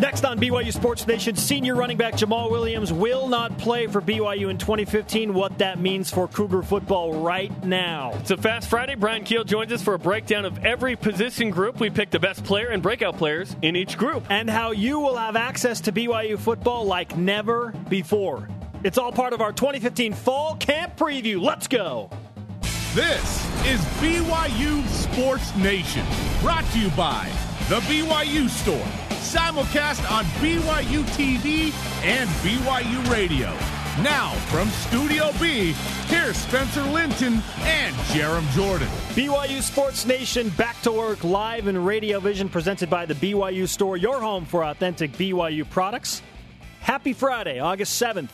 Next on BYU Sports Nation, senior running back Jamaal Williams will not play for BYU in 2015. What that means for Cougar football right now. It's a Fast Friday. Bryan Kehl joins us for a breakdown of every position group. We pick the best player and breakout players in each group. And how you will have access to BYU football like never before. It's all part of our 2015 Fall Camp Preview. Let's go. This is BYU Sports Nation, brought to you by The BYU Store simulcast on BYU TV and BYU Radio. Now, from Studio B, here's Spencer Linton and Jarom Jordan. BYU Sports Nation back to work live in Radio Vision presented by the BYU Store, your home for authentic BYU products. Happy Friday, August 7th.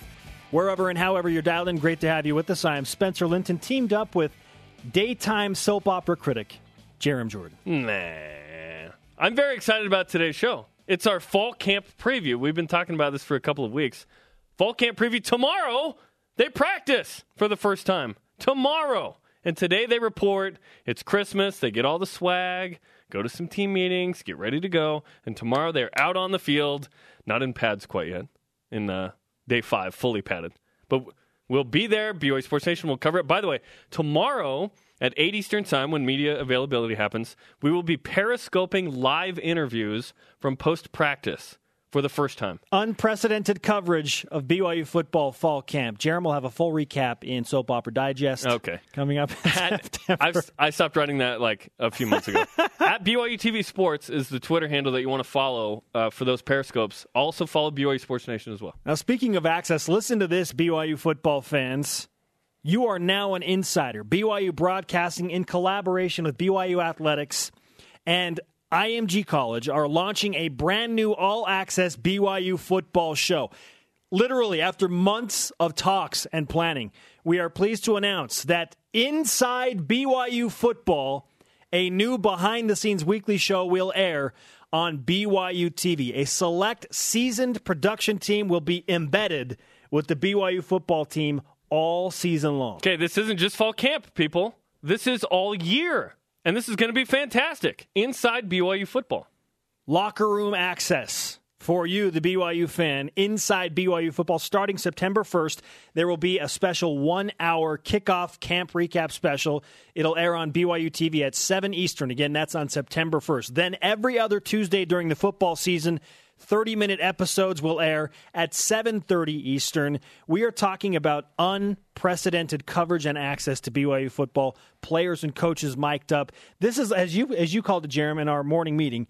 Wherever and however you're dialed in, great to have you with us. I am Spencer Linton, teamed up with daytime soap opera critic Jarom Jordan. Nah. I'm very excited about today's show. It's our fall camp preview. We've been talking about this for a couple of weeks. Fall camp preview tomorrow. They practice for the first time tomorrow. And today they report it's Christmas. They get all the swag, go to some team meetings, get ready to go. And tomorrow they're out on the field, not in pads quite yet, in uh, day five, fully padded. But we'll be there. BYU Sports Nation will cover it. By the way, tomorrow at 8 Eastern Time, when media availability happens, we will be periscoping live interviews from post practice for the first time. Unprecedented coverage of BYU football fall camp. Jarom will have a full recap in Soap Opera Digest. Okay. Coming up I've, I stopped writing that like a few months ago. At BYU TV Sports is the Twitter handle that you want to follow uh, for those periscopes. Also follow BYU Sports Nation as well. Now, speaking of access, listen to this, BYU football fans. You are now an insider. BYU Broadcasting, in collaboration with BYU Athletics and IMG College, are launching a brand new all access BYU football show. Literally, after months of talks and planning, we are pleased to announce that Inside BYU Football, a new behind the scenes weekly show, will air on BYU TV. A select seasoned production team will be embedded with the BYU football team all season long. Okay, this isn't just fall camp, people. This is all year. And this is going to be fantastic inside BYU football. Locker room access for you, the BYU fan, inside BYU football starting September 1st. There will be a special one hour kickoff camp recap special. It'll air on BYU TV at 7 Eastern. Again, that's on September 1st. Then every other Tuesday during the football season, 30 minute episodes will air at 7:30 Eastern. We are talking about unprecedented coverage and access to BYU football, players and coaches mic'd up. This is as you as you called it Jeremy in our morning meeting,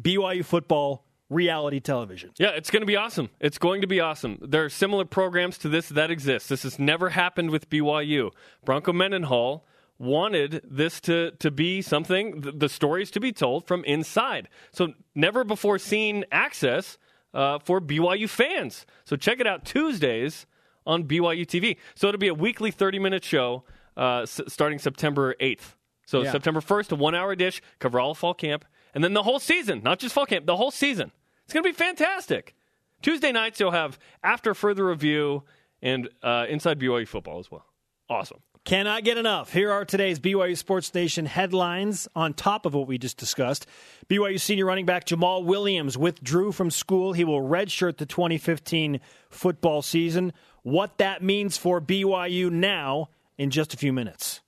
BYU football reality television. Yeah, it's going to be awesome. It's going to be awesome. There are similar programs to this that exist. This has never happened with BYU. Bronco Mendenhall wanted this to, to be something, the, the stories to be told from inside. So, never before seen access uh, for BYU fans. So, check it out Tuesdays on BYU TV. So, it'll be a weekly 30 minute show uh, s- starting September 8th. So, Yeah. September 1st, a one hour dish, cover all of fall camp, and then the whole season, not just fall camp, the whole season. It's going to be fantastic. Tuesday nights, you'll have after further review and uh, inside BYU football as well. Awesome. Cannot get enough. Here are today's BYU Sports Nation headlines on top of what we just discussed. BYU senior running back Jamaal Williams withdrew from school. He will redshirt the 2015 football season. What that means for BYU now in just a few minutes.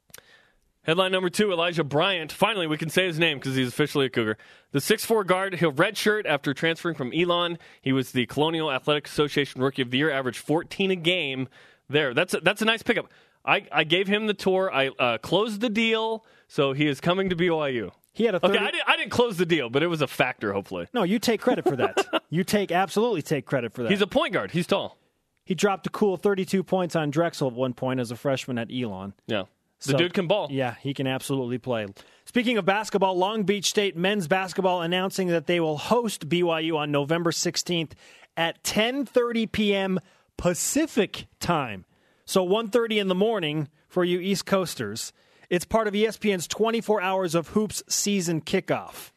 Headline number two Elijah Bryant. Finally, we can say his name because he's officially a Cougar. The 6'4 guard, he'll redshirt after transferring from Elon. He was the Colonial Athletic Association Rookie of the Year, averaged 14 a game there. That's a, that's a nice pickup. I, I gave him the tour. I uh, closed the deal, so he is coming to BYU. He had a 30- Okay, I didn't, I didn't close the deal, but it was a factor, hopefully. No, you take credit for that. you take absolutely take credit for that. He's a point guard. He's tall. he dropped a cool 32 points on Drexel at one point as a freshman at Elon. Yeah. The So- dude can ball. Yeah, he can absolutely play. Speaking of basketball, Long Beach State men's basketball announcing that they will host BYU on November 16th at 10:30 p.m. Pacific time. So 1:30 in the morning for you East Coasters. It's part of ESPN's 24 Hours of Hoops season kickoff.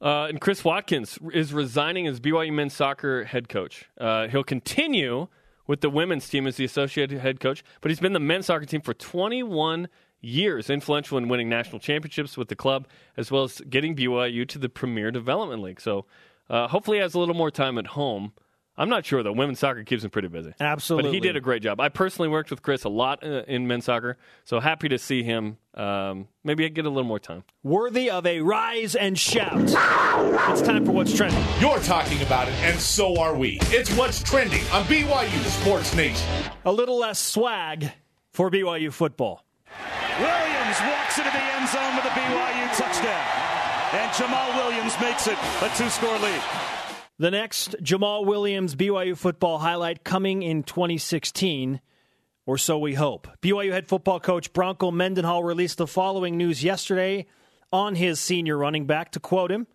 Uh, and Chris Watkins is resigning as BYU men's soccer head coach. Uh, he'll continue with the women's team as the associate head coach, but he's been the men's soccer team for 21 years, influential in winning national championships with the club, as well as getting BYU to the Premier Development League. So Uh, hopefully, he has a little more time at home. I'm not sure though. Women's soccer keeps him pretty busy. Absolutely. But he did a great job. I personally worked with Chris a lot uh, in men's soccer, so happy to see him. Um, maybe I get a little more time. Worthy of a rise and shout. It's time for what's trending. You're talking about it, and so are we. It's what's trending on BYU Sports Nation. A little less swag for BYU football. Williams walks into the end zone with a BYU touchdown. And Jamaal Williams makes it a two score lead. The next Jamaal Williams BYU football highlight coming in 2016, or so we hope. BYU head football coach Bronco Mendenhall released the following news yesterday on his senior running back. To quote him,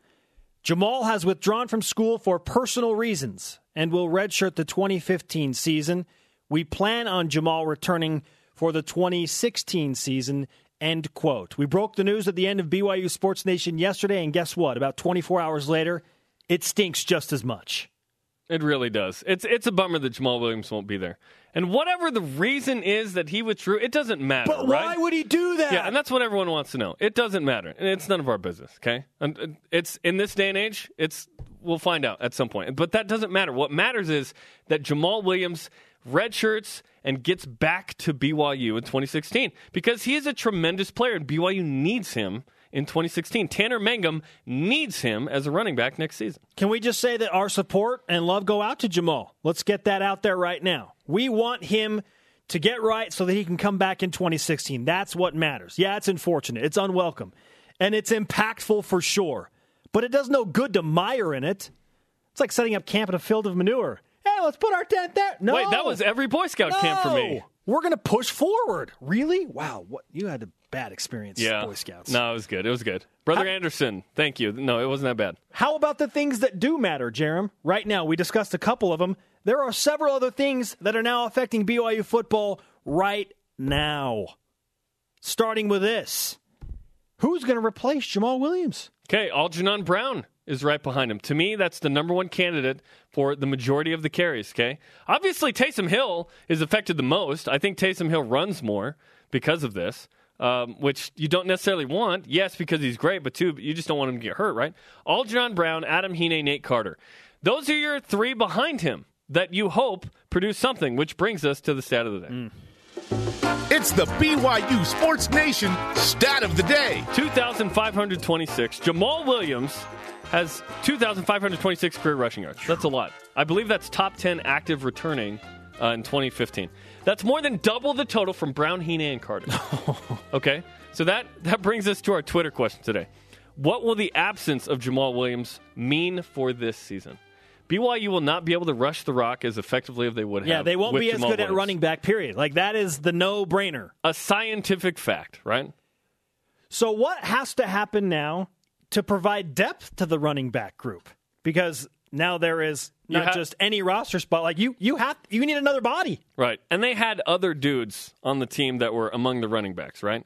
Jamaal has withdrawn from school for personal reasons and will redshirt the 2015 season. We plan on Jamaal returning for the 2016 season. End quote. We broke the news at the end of BYU Sports Nation yesterday, and guess what? About 24 hours later, it stinks just as much. It really does. It's it's a bummer that Jamaal Williams won't be there. And whatever the reason is that he withdrew, it doesn't matter. But right? why would he do that? Yeah, and that's what everyone wants to know. It doesn't matter, and it's none of our business. Okay, and it's in this day and age, it's we'll find out at some point. But that doesn't matter. What matters is that Jamaal Williams redshirts and gets back to BYU in 2016 because he is a tremendous player, and BYU needs him in 2016. Tanner Mangum needs him as a running back next season. Can we just say that our support and love go out to Jamaal? Let's get that out there right now. We want him to get right so that he can come back in 2016. That's what matters. Yeah, it's unfortunate. It's unwelcome. And it's impactful for sure. But it does no good to mire in it. It's like setting up camp in a field of manure. Hey, let's put our tent there. No. Wait, that was every Boy Scout camp for me. We're going to push forward. Really? Wow. What you had a bad experience, Yeah, Boy Scouts. No, it was good. It was good. Brother How- Anderson, thank you. No, it wasn't that bad. How about the things that do matter, Jerem? Right now, we discussed a couple of them. There are several other things that are now affecting BYU football right now. Starting with this Who's going to replace Jamaal Williams? Okay, Algernon Brown is right behind him. To me, that's the number one candidate for the majority of the carries. Okay, obviously Taysom Hill is affected the most. I think Taysom Hill runs more because of this, um, which you don't necessarily want. Yes, because he's great, but two, you just don't want him to get hurt, right? Algernon Brown, Adam Heaney, Nate Carter. Those are your three behind him that you hope produce something. Which brings us to the stat of the day. It's the BYU Sports Nation stat of the day. 2,526. Jamaal Williams has 2,526 career rushing yards. That's a lot. I believe that's top 10 active returning uh, in 2015. That's more than double the total from Brown, Heaney, and Carter. okay, so that, that brings us to our Twitter question today. What will the absence of Jamaal Williams mean for this season? BYU will not be able to rush the rock as effectively as they would have. Yeah, they won't be as Jamaal good at running back, period. Like, that is the no brainer. A scientific fact, right? So, what has to happen now to provide depth to the running back group? Because now there is not ha- just any roster spot. Like you, you have you need another body. Right. And they had other dudes on the team that were among the running backs, right?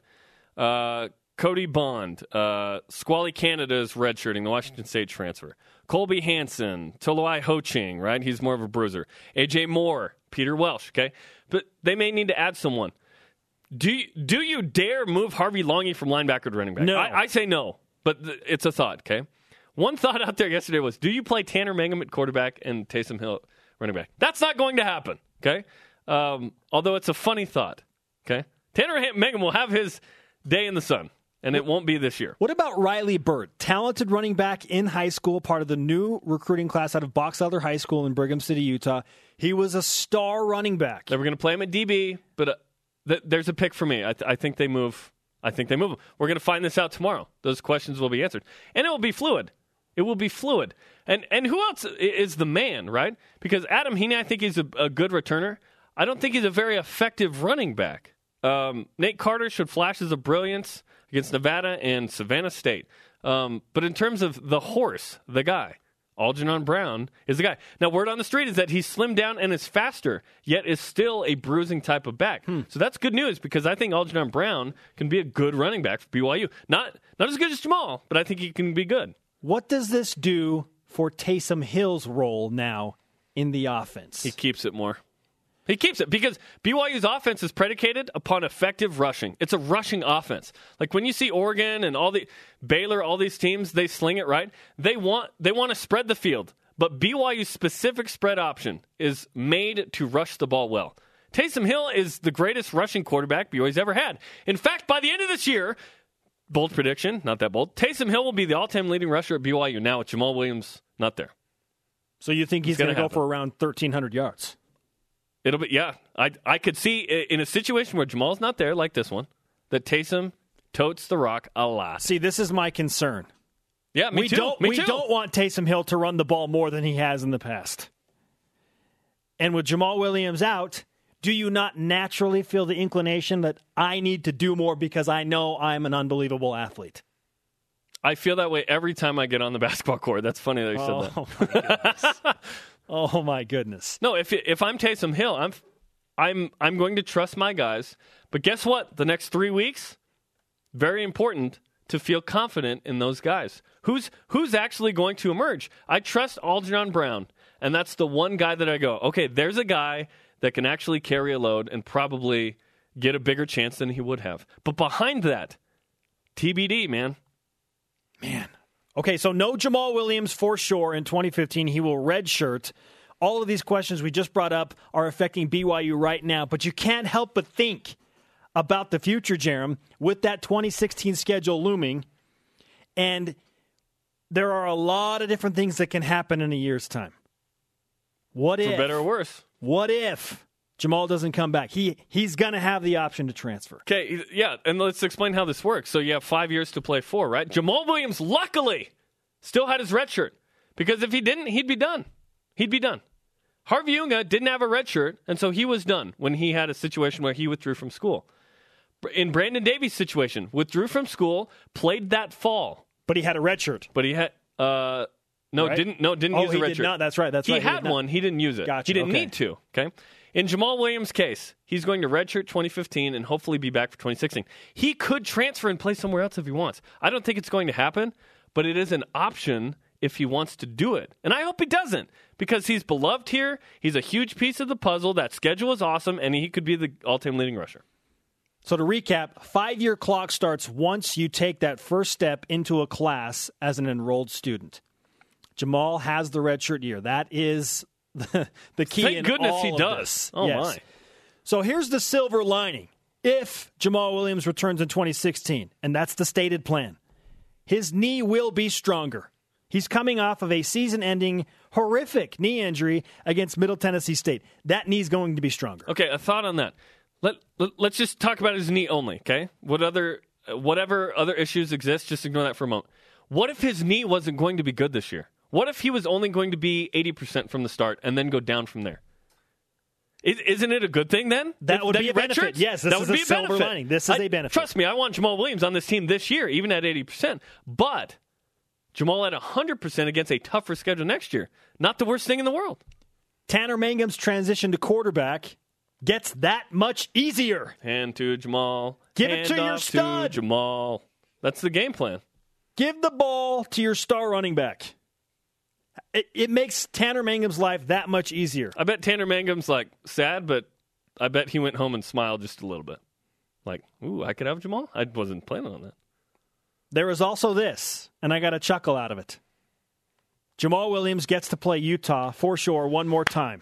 Uh, Cody Bond, uh, Squally Canada's redshirting, the Washington State transfer. Colby Hansen, Toloi Ho Ching, right? He's more of a bruiser. AJ Moore, Peter Welsh, okay? But they may need to add someone. Do you, do you dare move Harvey Langi from linebacker to running back? No. I, I say no, but th- it's a thought, okay? One thought out there yesterday was do you play Tanner Mangum at quarterback and Taysom Hill running back? That's not going to happen, okay? Um, although it's a funny thought, okay? Tanner Mangum will have his day in the sun, and it won't be this year. What about Riley Burt, talented running back in high school, part of the new recruiting class out of Box Elder High School in Brigham City, Utah? He was a star running back. They were going to play him at DB, but uh, th- there's a pick for me. I, th- I think they move. I think they move him. We're going to find this out tomorrow. Those questions will be answered, and it will be fluid. It will be fluid. And and who else is the man, right? Because Adam Heaney, I think he's a, a good returner. I don't think he's a very effective running back. Um, Nate Carter showed flashes of brilliance against Nevada and Savannah State. Um, but in terms of the horse, the guy, Algernon Brown is the guy. Now, word on the street is that he's slimmed down and is faster, yet is still a bruising type of back. So that's good news because I think Algernon Brown can be a good running back for BYU. Not not as good as Jamaal, but I think he can be good. What does this do for Taysom Hill's role now in the offense? He keeps it more. He keeps it because BYU's offense is predicated upon effective rushing. It's a rushing offense. Like when you see Oregon and all the Baylor, all these teams, they sling it right. They want they want to spread the field, but BYU's specific spread option is made to rush the ball well. Taysom Hill is the greatest rushing quarterback BYU's ever had. In fact, by the end of this year, bold prediction, not that bold, Taysom Hill will be the all-time leading rusher at BYU now with Jamaal Williams not there. So you think he's gonna go happen. for around 1,300 yards? It'll be yeah. I I could see in a situation where Jamaal's not there, like this one, that Taysom totes the rock a lot. See, this is my concern. Yeah, me we too. don't me we too. don't want Taysom Hill to run the ball more than he has in the past. And with Jamaal Williams out, do you not naturally feel the inclination that I need to do more because I know I'm an unbelievable athlete? I feel that way every time I get on the basketball court. That's funny that you said that. Oh my goodness. oh my goodness. No, if if I'm Taysom Hill, I'm I'm I'm going to trust my guys. But guess what? The next three weeks, very important to feel confident in those guys. Who's who's actually going to emerge? I trust Algernon Brown, and that's the one guy that I go, okay, there's a guy that can actually carry a load and probably get a bigger chance than he would have. But behind that, TBD, man. Man. Okay, so no Jamaal Williams for sure in 2015. He will redshirt. All of these questions we just brought up are affecting BYU right now, but you can't help but think about the future, Jerem, with that 2016 schedule looming. And there are a lot of different things that can happen in a year's time. What For if better or worse. What if Jamaal doesn't come back? He he's going to have the option to transfer. Okay, yeah, and let's explain how this works. So you have five years to play 4, right? Jamaal Williams, luckily, still had his red shirt because if he didn't, he'd be done. He'd be done. Harvey Unga didn't have a red shirt, and so he was done when he had a situation where he withdrew from school. In Brandon Davies' situation, withdrew from school, played that fall, But he had a red shirt. but he had uh, no Right? didn't no didn't Oh, use he a red did shirt. not. That's right. That's he right. He had did not. one. He didn't use it. Gotcha. He didn't Okay. need to. Okay. In Jamaal Williams' case, he's going to redshirt 2015 and hopefully be back for 2016. He could transfer and play somewhere else if he wants. I don't think it's going to happen, but it is an option if he wants to do it. And I hope he doesn't because he's beloved here. He's a huge piece of the puzzle. That schedule is awesome, and he could be the all-time leading rusher. So to recap, five year clock starts once you take that first step into a class as an enrolled student. Jamaal has the redshirt year. That is the, the key. Thank goodness all he of does. this. Oh, Yes. my. So here's the silver lining. If Jamaal Williams returns in 2016, and that's the stated plan, his knee will be stronger. He's coming off of a season ending horrific knee injury against Middle Tennessee State. That knee's going to be stronger. Okay, a thought on that. Let, let us just talk about his knee only. Okay, what other uh, whatever other issues exist, just ignore that for a moment. What if his knee wasn't going to be good this year? What if he was only going to be eighty percent from the start and then go down from there? Is, isn't it a good thing then? That would be a benefit. redshirts? Yes, this that is would a be a silver benefit. lining. This is I- a benefit. Trust me, I want Jamaal Williams on this team this year, even at eighty percent. But Jamaal at hundred percent against a tougher schedule next year. Not the worst thing in the world. Tanner Mangum's transition to quarterback gets that much easier. Hand to Jamaal. Give it Hand to your stud. Jamaal. That's the game plan. Give the ball to your star running back. It, it makes Tanner Mangum's life that much easier. I bet Tanner Mangum's like sad, but I bet he went home and smiled just a little bit. Like, ooh, I could have Jamaal. I wasn't planning on that. There is also this, and I got a chuckle out of it. Jamaal Williams gets to play Utah for sure one more time.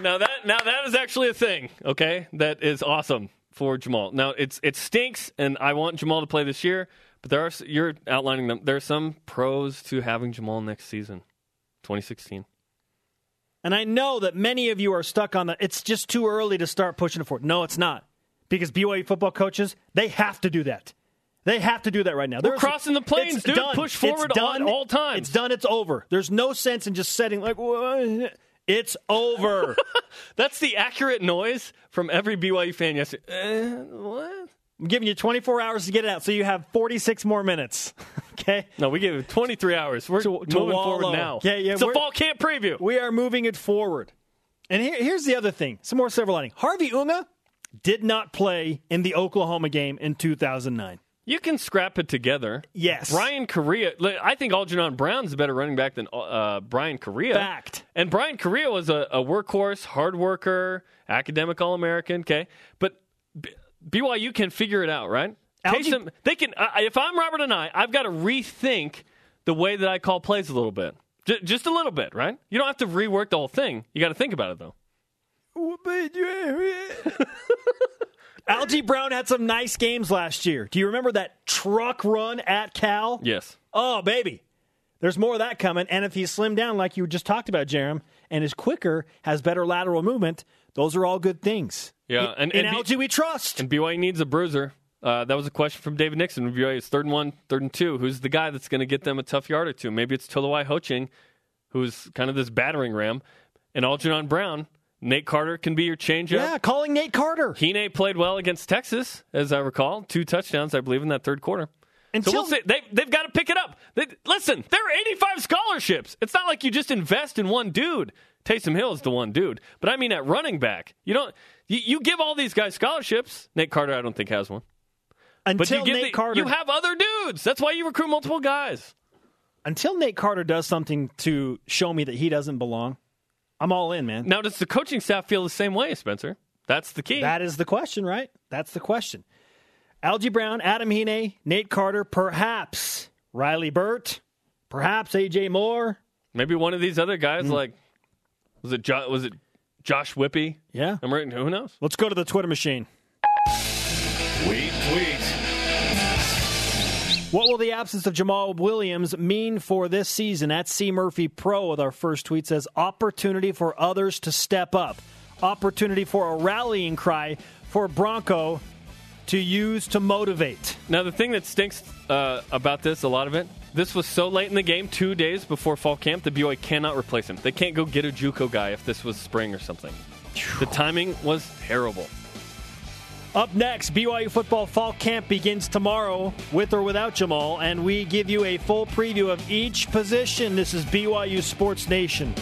Now that now that is actually a thing. Okay, that is awesome for Jamaal. Now it's it stinks, and I want Jamaal to play this year. But there are you're outlining them. There are some pros to having Jamaal next season, 2016. And I know that many of you are stuck on the it's just too early to start pushing it forward. No, it's not. Because BYU football coaches, they have to do that. They have to do that right now. They're There's- crossing the plains, it's dude. done. Push It's forward done. on all times. It's done. It's over. There's no sense in just setting like "Wha- it's over. That's the accurate noise from every BYU fan yesterday. Uh, what? I'm giving you 24 hours to get it out, so you have 46 more minutes. okay. No, we give it 23 hours. We're To- moving forward now. Yeah, yeah, it's a fall camp preview. We are moving it forward. And here, here's the other thing some more silver lining. Harvey Unga did not play in the Oklahoma game in 2009. You can scrap it together. Yes. Bryan Kariya. I think Algernon Brown's a better running back than uh, Bryan Kariya. Fact. And Bryan Kariya was a, a workhorse, hard worker, academic All American. Okay, but BYU can figure it out, right? Algie- Taysom, they can. Uh, if I'm Robert Anae I, I've got to rethink the way that I call plays a little bit, J- just a little bit, right? You don't have to rework the whole thing. You got to think about it though. Algie Brown had some nice games last year. Do you remember that truck run at Cal? Yes. Oh, baby. There's more of that coming. And if he's slimmed down, like you just talked about, Jerem, and is quicker, has better lateral movement, those are all good things. Yeah, and- in and Algie, we trust. And BYU needs a bruiser. Uh, that was a question from David Nixon. BYU is third and one, third and two. Who's the guy that's going to get them a tough yard or two? Maybe it's Tolawai Ho-Ching, who's kind of this battering ram. And Algernon Brown, Nate Carter can be your changeup. yeah, calling Nate Carter. Hine played well against Texas, as I recall. Two touchdowns, I believe, in that third quarter. Until, so we'll see. They, they've got to pick it up. They, listen, there are 85 scholarships. It's not like you just invest in one dude. Taysom Hill is the one dude. But I mean at running back. You don't you, you give all these guys scholarships. Nate Carter, I don't think has one. But until Nate the, Carter you have other dudes. That's why you recruit multiple guys. until Nate Carter does something to show me that he doesn't belong, I'm all in, man. Now, does the coaching staff feel the same way, Spencer? That's the key. That is the question, right? That's the question. Algie Brown, Adam Hine, Nate Carter, perhaps Riley Burt, perhaps AJ Moore. Maybe one of these other guys, Hmm. like was it jo- was it Josh Whippy? Yeah. I'm right. Who knows? Let's go to the Twitter machine. Tweet, tweet. What will the absence of Jamaal Williams mean for this season? At C Murphy Pro with our first tweet says opportunity for others to step up, opportunity for a rallying cry for Bronco to use to motivate. Now, the thing that stinks uh, about this, a lot of it, this was so late in the game, two days before fall camp, the BYU cannot replace him. They can't go get a JUCO guy if this was spring or something. The timing was terrible. Up next, BYU football fall camp begins tomorrow with or without Jamaal, and we give you a full preview of each position. This is BYU Sports Nation.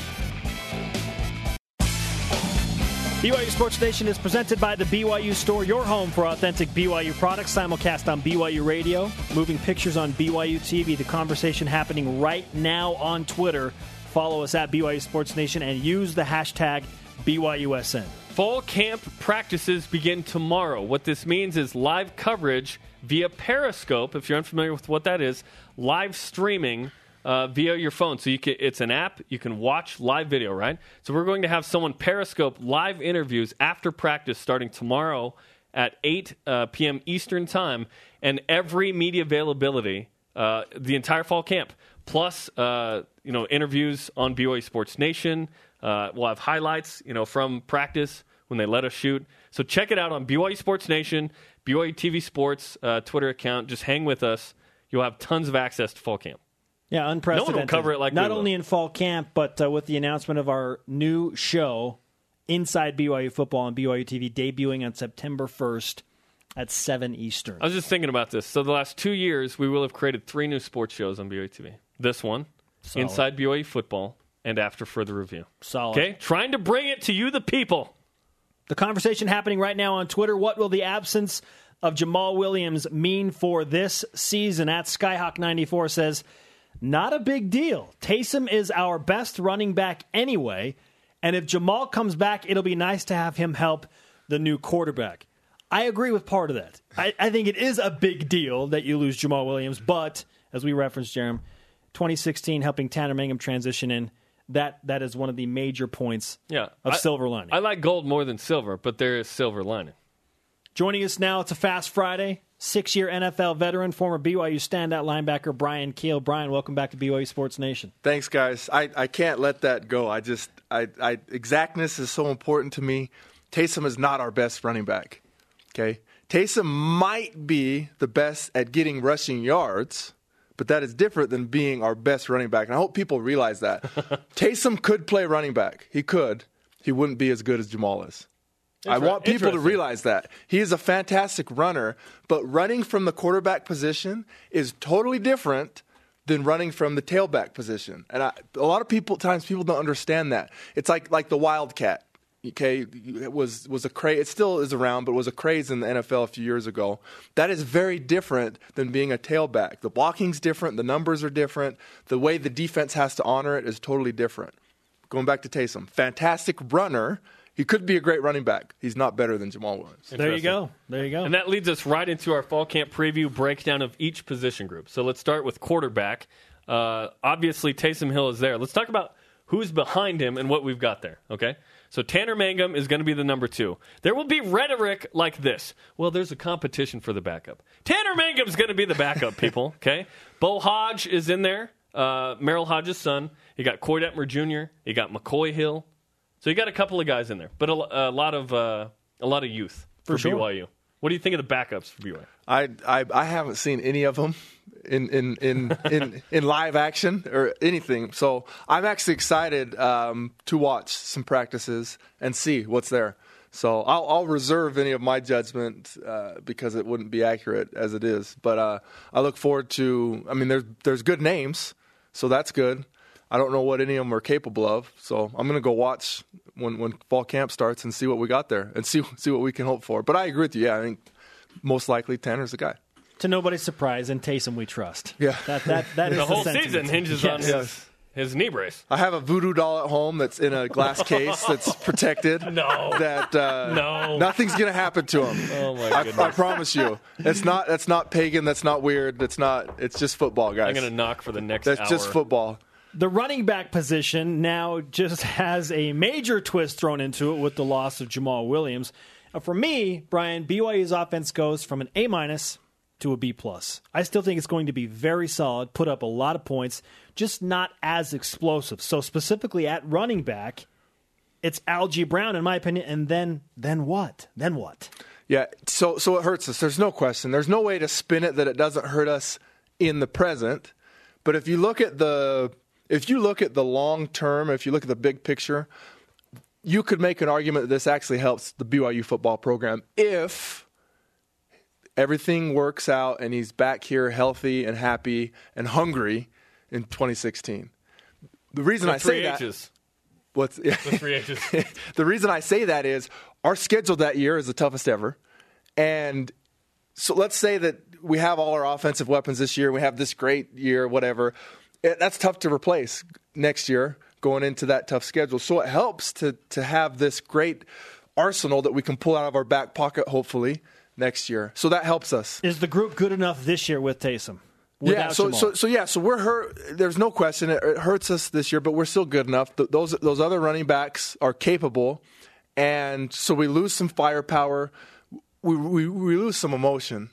BYU Sports Nation is presented by the BYU Store, your home for authentic BYU products. Simulcast on BYU Radio, moving pictures on BYU TV. The conversation happening right now on Twitter. Follow us at BYU Sports Nation and use the hashtag BYUSN. Fall camp practices begin tomorrow. What this means is live coverage via Periscope. If you're unfamiliar with what that is, live streaming uh, via your phone. So you can, it's an app. You can watch live video, right? So we're going to have someone Periscope live interviews after practice starting tomorrow at 8 uh, p.m. Eastern Time, and every media availability uh, the entire fall camp, plus uh, you know interviews on BYU Sports Nation. Uh, we'll have highlights, you know, from practice when they let us shoot. So check it out on BYU Sports Nation, BYU TV Sports uh, Twitter account. Just hang with us. You'll have tons of access to fall camp. Yeah, unprecedented. cover it like not only in fall camp, but uh, with the announcement of our new show, Inside BYU Football on BYU TV, debuting on September first at seven Eastern. I was just thinking about this. So the last two years, we will have created three new sports shows on BYU TV. This one, Solid. Inside BYU Football, and After Further Review. Solid. Okay, trying to bring it to you, the people. The conversation happening right now on Twitter. What will the absence of Jamaal Williams mean for this season? At Skyhawk94 says, not a big deal. Taysom is our best running back anyway, and if Jamaal comes back, it'll be nice to have him help the new quarterback. I agree with part of that. I, I think it is a big deal that you lose Jamaal Williams, but as we referenced, Jerem, 2016 helping Tanner Mangum transition in, that that is one of the major points Yeah, of I- silver lining. I like gold more than silver, but there is silver lining. Joining us now, it's a fast Friday. Six year NFL veteran, former BYU standout linebacker Bryan Kehl. Bryan, welcome back to BYU Sports Nation. Thanks, guys. I, I can't let that go. I just I, I exactness is so important to me. Taysom is not our best running back. Okay, Taysom might be the best at getting rushing yards, but that is different than being our best running back. And I hope people realize that Taysom could play running back. He could. He wouldn't be as good as Jamaal is. I want people to realize that. He is a fantastic runner, but running from the quarterback position is totally different than running from the tailback position. And I, a lot of people times people don't understand that. It's like like the wildcat. okay, it was was a craze. It still is around, but was a craze in the NFL a few years ago. That is very different than being a tailback. The blocking's different. The numbers are different. The way the defense has to honor it is totally different. Going back to Taysom, fantastic runner. He could be a great running back. He's not better than Jamaal Williams. There you go. There you go. And that leads us right into our fall camp preview breakdown of each position group. So let's start with quarterback. Uh, obviously, Taysom Hill is there. Let's talk about who's behind him and what we've got there. Okay. So Tanner Mangum is going to be the number two. There will be rhetoric like this. Well, there's a competition for the backup. Tanner Mangum's going to be the backup, people. Okay. Beau Hoge is in there. Uh, Merril Hoge's son. You got Koy Detmer Jr. You got McCoy Hill. So you got a couple of guys in there, but a, a lot of uh, a lot of youth for, For sure. BYU. What do you think of the backups for BYU? I, I I haven't seen any of them in in in in, in live action or anything. So I'm actually excited um, to watch some practices and see what's there. So I'll, I'll reserve any of my judgment uh, because it wouldn't be accurate as it is. But uh, I look forward to. I mean, there's there's good names, so that's good. I don't know what any of them are capable of, so I'm going to go watch when when fall camp starts and see what we got there and see see what we can hope for. But I agree with you. Yeah, I think most likely Tanner's the guy. to nobody's surprise, and Taysom we trust. Yeah. That that that is The whole sentiment. season hinges on Yes. his, his knee brace. I have a voodoo doll at home that's in a glass case that's protected. No. That uh, No. nothing's gonna happen to him. Oh my I, goodness! I promise you. It's not. That's not pagan. That's not weird. That's not. It's just football, guys. I'm going to knock for the next that's hour. just football. The running back position now just has a major twist thrown into it with the loss of Jamaal Williams. Uh, for me, Bryan, BYU's offense goes from an A minus to a B plus. I still think it's going to be very solid, put up a lot of points, just not as explosive. So specifically at running back, it's Algie Brown, in my opinion, and then then what? Then what? Yeah. So so it hurts us. There's no question. There's no way to spin it that it doesn't hurt us in the present. But if you look at the if you look at the long term, if you look at the big picture, you could make an argument that this actually helps the BYU football program if everything works out and he's back here healthy and happy and hungry in 2016. The reason The I say that what's The three H's. the reason I say that is our schedule that year is the toughest ever. And so let's say that we have all our offensive weapons this year, we have this great year, whatever. It, that's tough to replace next year going into that tough schedule. So it helps to to have this great arsenal that we can pull out of our back pocket hopefully next year. So that helps us. Is the group good enough this year with Taysom? Yeah, so, so so yeah, so we're hurt. There's no question it, it hurts us this year, but we're still good enough. Th- those those other running backs are capable, and so we lose some firepower. We we, we lose some emotion,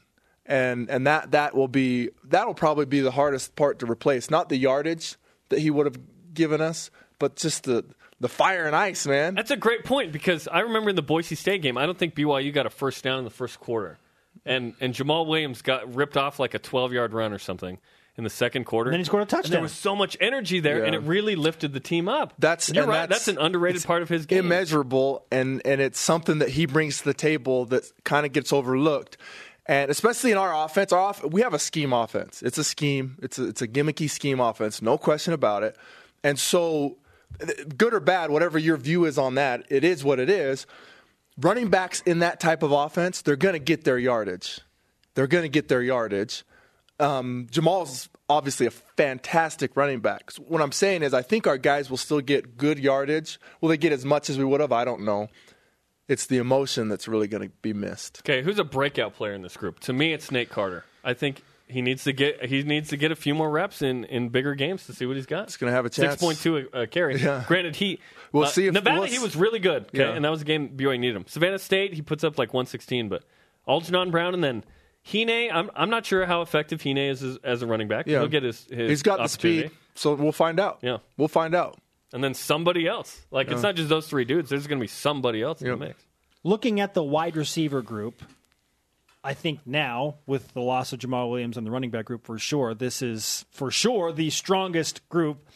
and and that that will be that'll probably be the hardest part to replace. Not the yardage that he would have given us, but just the the fire and ice, man. That's a great point because I remember in the Boise State game, I don't think BYU got a first down in the first quarter, and and Jamaal Williams got ripped off like a 12 yard run or something in the second quarter. And then he scored a And there was so much energy there, Yeah. and it really lifted the team up. That's you're right. That's, that's- an underrated part of his game. Immeasurable, and and it's something that he brings to the table that kind of gets overlooked. And especially in our offense, our off, we have a scheme offense. It's a scheme. It's a, it's a gimmicky scheme offense, no question about it. And so, good or bad, whatever your view is on that, it is what it is. Running backs in that type of offense, they're going to get their yardage. They're going to get their yardage. Um, Jamaal's obviously a fantastic running back. So what I'm saying is, I think our guys will still get good yardage. Will they get as much as we would have? I don't know. It's the emotion that's really going to be missed. Okay, who's a breakout player in this group? To me, it's Nate Carter. I think he needs to get he needs to get a few more reps in, in bigger games to see what he's got. He's gonna have a chance. Six point two uh, carry. Yeah. Granted, he We'll uh, see if- Nevada we'll he was really good. Okay, Yeah. and that was a game BYU needed him. Savannah State he puts up like one sixteen, but Algernon Brown and then Hine. I'm I'm not sure how effective Hine is as, as a running back. Yeah. He'll get his, his He's got the speed, so we'll find out. Yeah. we'll find out. And then somebody else. Like it's not just those three dudes. There's going to be somebody else in the mix. Looking at the wide receiver group, I think now with the loss of Jamaal Williams and the running back group for sure, this is for sure the strongest group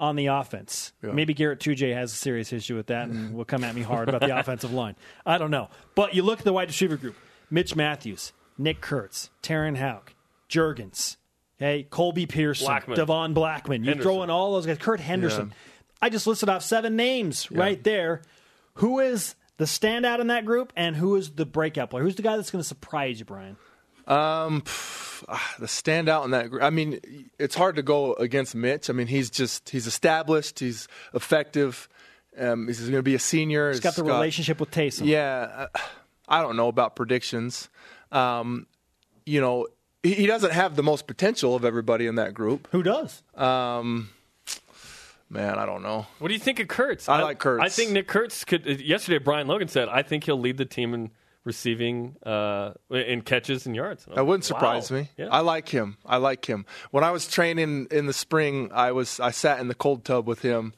on the offense. Maybe Garett Tujague has a serious issue with that and will come at me hard about the offensive line. I don't know. But you look at the wide receiver group Mitch Mathews, Nick Kurtz, Terenn Houk, Jurgens, hey, Colby Pearson, Blackmon. Devon Blackmon. You throw Henderson. in all those guys, Kurt Henderson. I just listed off seven names right there. Who is the standout in that group, and who is the breakout player? Who's the guy that's going to surprise you, Bryan? Um, ah, the standout in that group. I mean, it's hard to go against Mitch. I mean, he's just he's established. He's effective. Um, he's going to be a senior. He's got the relationship with Taysom. Yeah, I don't know about predictions. Um, you know, he, he doesn't have the most potential of everybody in that group. Who does? Um, man, I don't know. What do you think of Kurtz? I like Kurtz. I think Nick Kurtz could. uh, Yesterday, Brian Logan said, "I think he'll lead the team in receiving, uh, in catches and yards." That wouldn't surprise Wow. me. Yeah. I like him. I like him. When I was training in the spring, I was I sat in the cold tub with him,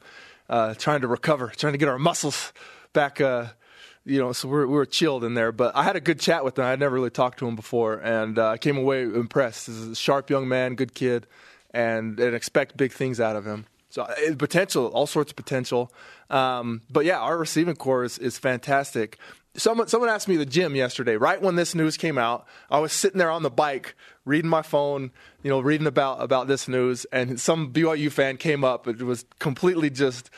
uh, trying to recover, trying to get our muscles back. Uh, you know, so we were, we were chilled in there. But I had a good chat with him. I'd never really talked to him before, and uh, I came away impressed. He's a sharp young man, good kid, and, and expect big things out of him. So uh, potential, all sorts of potential. Um, but yeah, our receiving core is, is fantastic. Someone someone asked me the gym yesterday, right when this news came out. I was sitting there on the bike reading my phone, you know, reading about about this news, and some BYU fan came up. It was completely just,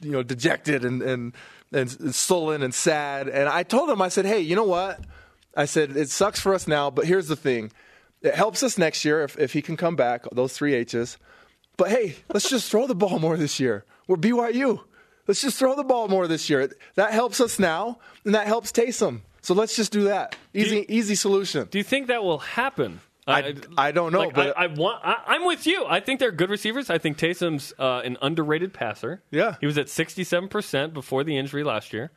you know, dejected and and and sullen and sad. And I told him, I said, hey, you know what? I said it sucks for us now, but here's the thing: it helps us next year if if he can come back. Those three H's. But hey, let's just throw the ball more this year. We're BYU. Let's just throw the ball more this year. That helps us now, and that helps Taysom. So let's just do that. Easy, you- easy solution. Do you think that will happen? I- I don't know, Like, but- I, I want. I, I'm with you. I think they're good receivers. I think Taysom's uh, an underrated passer. Yeah. he was at 67 percent before the injury last year.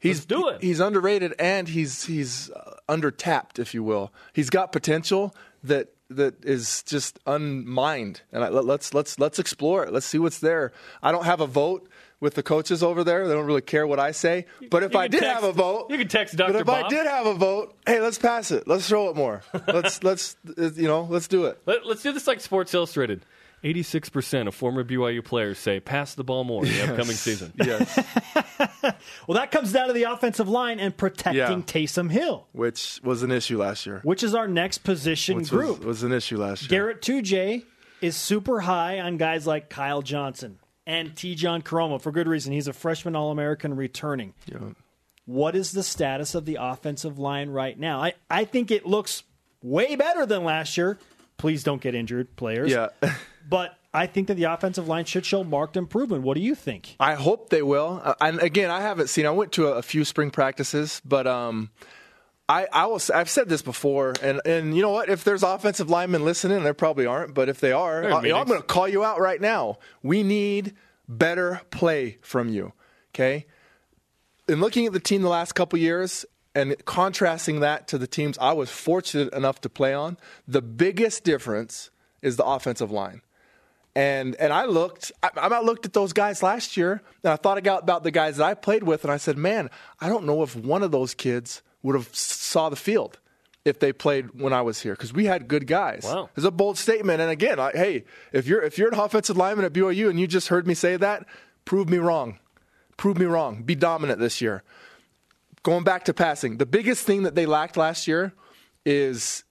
He's Let's do it. He's underrated and he's he's uh, undertapped, if you will. He's got potential that that is just unmined, and I, let, let's let's let's explore it. Let's see what's there. I don't have a vote with the coaches over there. They don't really care what I say. But if I did text- have a vote, you can text But Dr. if I did have a vote, hey, let's pass it. Let's throw it more. let's let's uh, you know let's do it. Let, us do this like Sports Illustrated. 86 percent of former BYU players say pass the ball more in the upcoming season. Yes, Well, that comes down to the offensive line and protecting Yeah. Taysom Hill, which was an issue last year. which is our next position Which group. was, was an issue last year. Garett Tujague is super high on guys like Kyle Johnson and Tejan Koroma for good reason. He's a freshman All American returning. Yeah. What is the status of the offensive line right now? I, I think it looks way better than last year. Please don't get injured, players. Yeah. But I think that the offensive line should show marked improvement. What do you think? I hope they will. Uh, and again, I haven't seen. I went to a, a few spring practices, but um, I, I will. s- I've said this before, and and you know what? If there's offensive linemen listening, there probably aren't, but if they are, I, you know, I'm going to call you out right now. We need better play from you. Okay. In looking at the team the last couple years and contrasting that to the teams I was fortunate enough to play on, the biggest difference is the offensive line. And and I looked, I, I looked at those guys last year, and I thought about the guys that I played with, and I said, man, I don't know if one of those kids would have saw the field if they played when I was here because we had good guys. Wow. it's a bold statement. And again, I, hey, if you're if you're an offensive lineman at BYU and you just heard me say that, prove me wrong. Prove me wrong. Be dominant this year. Going back to passing, the biggest thing that they lacked last year is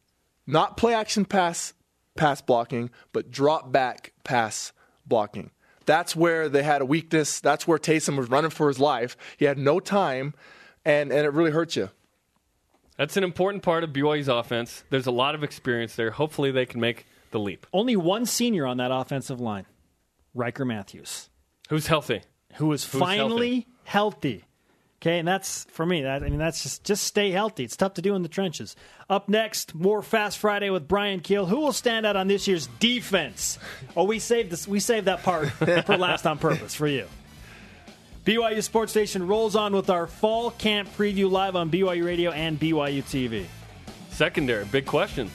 not play action pass pass blocking, but drop back pass blocking. That's where they had a weakness. That's where Taysom was running for his life. He had no time, and, and it really hurt you. That's an important part of BYU's offense. There's a lot of experience there. Hopefully, they can make the leap. Only one senior on that offensive line, Ryker Mathews, Who's healthy? who is finally healthy. Okay, and that's for me. That I mean, that's just just stay healthy. It's tough to do in the trenches. Up next, more Fast Friday with Bryan Kehl. Who will stand out on this year's defense? Oh, we saved this. We saved that part for last on purpose for you. BYU Sports Nation rolls on with our fall camp preview live on BYU Radio and BYU TV. Secondary, big question.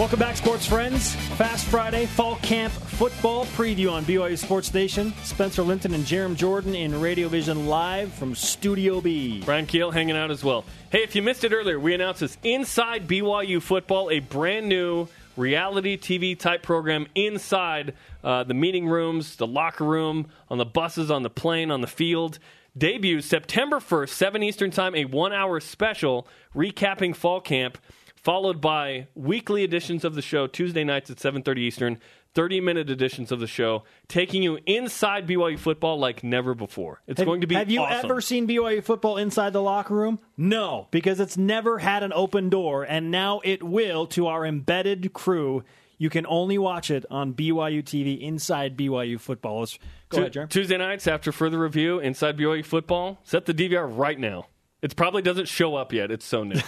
Welcome back, sports friends. Fast Friday, Fall Camp Football Preview on BYU Sports Nation. Spencer Linton and Jerem Jordan in Radio Vision live from Studio B. Bryan Kehl hanging out as well. Hey, if you missed it earlier, we announced this Inside BYU Football, a brand new reality TV type program inside uh, the meeting rooms, the locker room, on the buses, on the plane, on the field. Debuts September 1st, 7 Eastern Time, a one hour special recapping fall camp followed by weekly editions of the show Tuesday nights at 7:30 Eastern, 30 minute editions of the show, taking you inside BYU football like never before. It's Have- going to be Have you awesome. ever seen BYU football inside the locker room? No, because it's never had an open door, and now it will to our embedded crew. You can only watch it on BYU TV inside BYU football. Go ahead, Jeremy. Tuesday nights after further review inside BYU football, set the DVR right now. It probably doesn't show up yet. It's so new.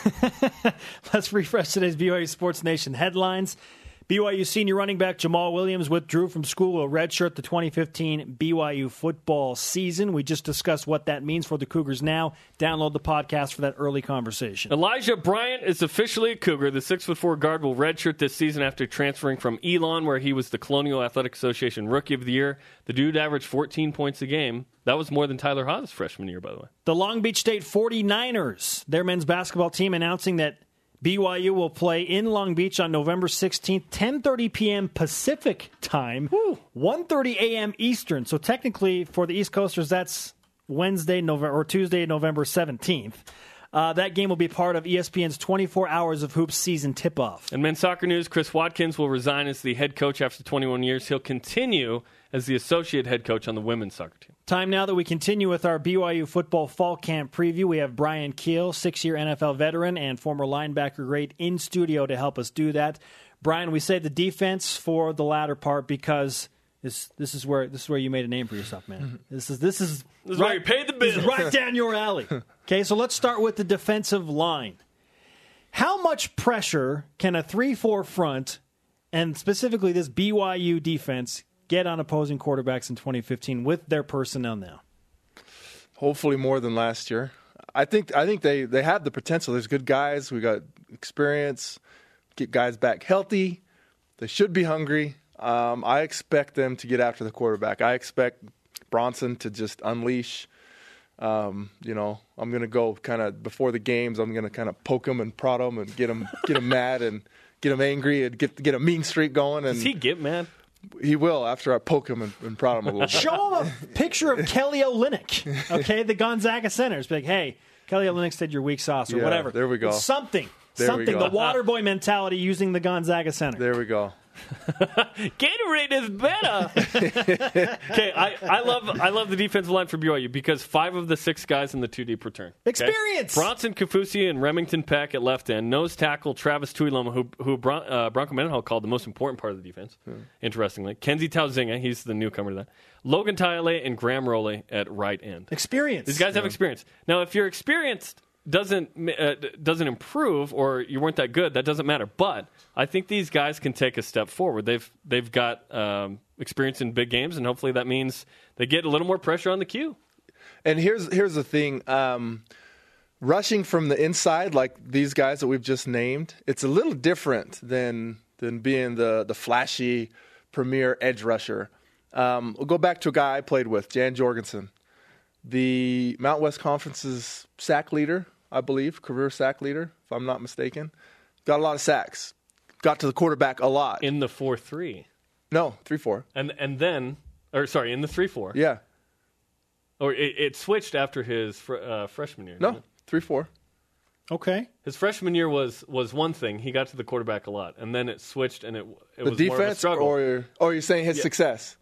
Let's refresh today's BYU Sports Nation headlines. BYU senior running back Jamaal Williams withdrew from school will redshirt the 2015 BYU football season. We just discussed what that means for the Cougars now. Download the podcast for that early conversation. Elijah Bryant is officially a Cougar. The six foot four guard will redshirt this season after transferring from Elon, where he was the Colonial Athletic Association Rookie of the Year. The dude averaged 14 points a game. That was more than Tyler Haas' freshman year, by the way. The Long Beach State 49ers, their men's basketball team announcing that BYU will play in Long Beach on November 16th, 10:30 p.m. Pacific time, 1:30 a.m. Eastern. So technically for the East Coasters that's Wednesday, November or Tuesday, November 17th. Uh, that game will be part of ESPN's 24 Hours of Hoops season tip-off. And men's soccer news, Chris Watkins will resign as the head coach after 21 years. He'll continue as the associate head coach on the women's soccer team. Time now that we continue with our BYU football fall camp preview. We have Bryan Kehl, six year NFL veteran and former linebacker great, in studio to help us do that. Bryan, we say the defense for the latter part because this this is where this is where you made a name for yourself, man. Mm-hmm. This is this is This is where you paid the this is bills. right down your alley. Okay, so let's start with the defensive line. How much pressure can a three-four front and specifically this BYU defense get on opposing quarterbacks in 2015 with their personnel now? Hopefully more than last year. I think I think they, they have the potential. There's good guys. We got experience. Get guys back healthy. They should be hungry. Um, I expect them to get after the quarterback. I expect Bronson to just unleash. Um, you know, I'm gonna go kind of before the games. I'm gonna kind of poke him and prod him and get him get him mad and get him angry and get get a mean streak going. And Does he get mad? He will after I poke him and, and prod him a little bit. Show him a picture of Kelly Olynyk, okay, the Gonzaga centers. Be like, hey, Kelly Olynyk said your weak sauce or Yeah, whatever. there we go. Something, There something. go. The water boy mentality using the Gonzaga center. There we go. Gatorade is better. okay, I, I love I love the defensive line for BYU because five of the six guys in the two deep return. okay? Experience! Bronson Kafusi and Remington Peck at left end. Nose tackle Travis Tuiloma, who who Bron, uh, Bronco Mendenhall called the most important part of the defense. Interestingly, Kesni Tausinga, he's the newcomer to that. Logan Taele and Graham Rowley at right end. Experience. These guys have experience. Now, if you're experienced doesn't uh, doesn't improve or you weren't that good, that doesn't matter. But I think these guys can take a step forward. They've they've got um, experience in big games, and hopefully that means they get a little more pressure on the queue. And here's here's the thing. Um, rushing from the inside, like these guys that we've just named, it's a little different than than being the the flashy premier edge rusher. Um, we'll go back to a guy I played with, Jan Jorgensen, the Mount West Conference's sack leader, I believe, career sack leader, if I'm not mistaken. Got a lot of sacks. Got to the quarterback a lot. in the four three, no, three four. and and then or sorry, in the three four, Yeah, or it, it switched after his fr- uh, freshman year. no, three four. Okay. His freshman year was was one thing. He got to the quarterback a lot, and then it switched, and it it The was more of a defense, struggle. or or you're saying his success?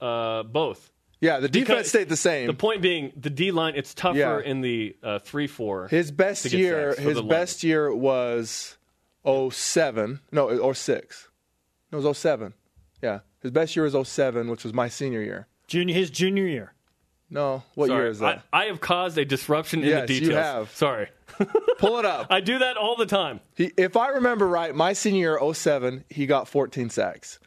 uh, both. Yeah, the defense Because stayed the same. The point being, the D line it's tougher Yeah. in the uh, three four. His best year, his the line. best year was 07. No, or 06. No, it was 07. Yeah. His best year was 07, which was my senior year. Junior, his junior year. No, what Sorry, year is that? I, I have caused a disruption in Yes, the you have. Sorry, Pull it up. I do that all the time. He, if I remember right, my senior year 07, he got 14 sacks.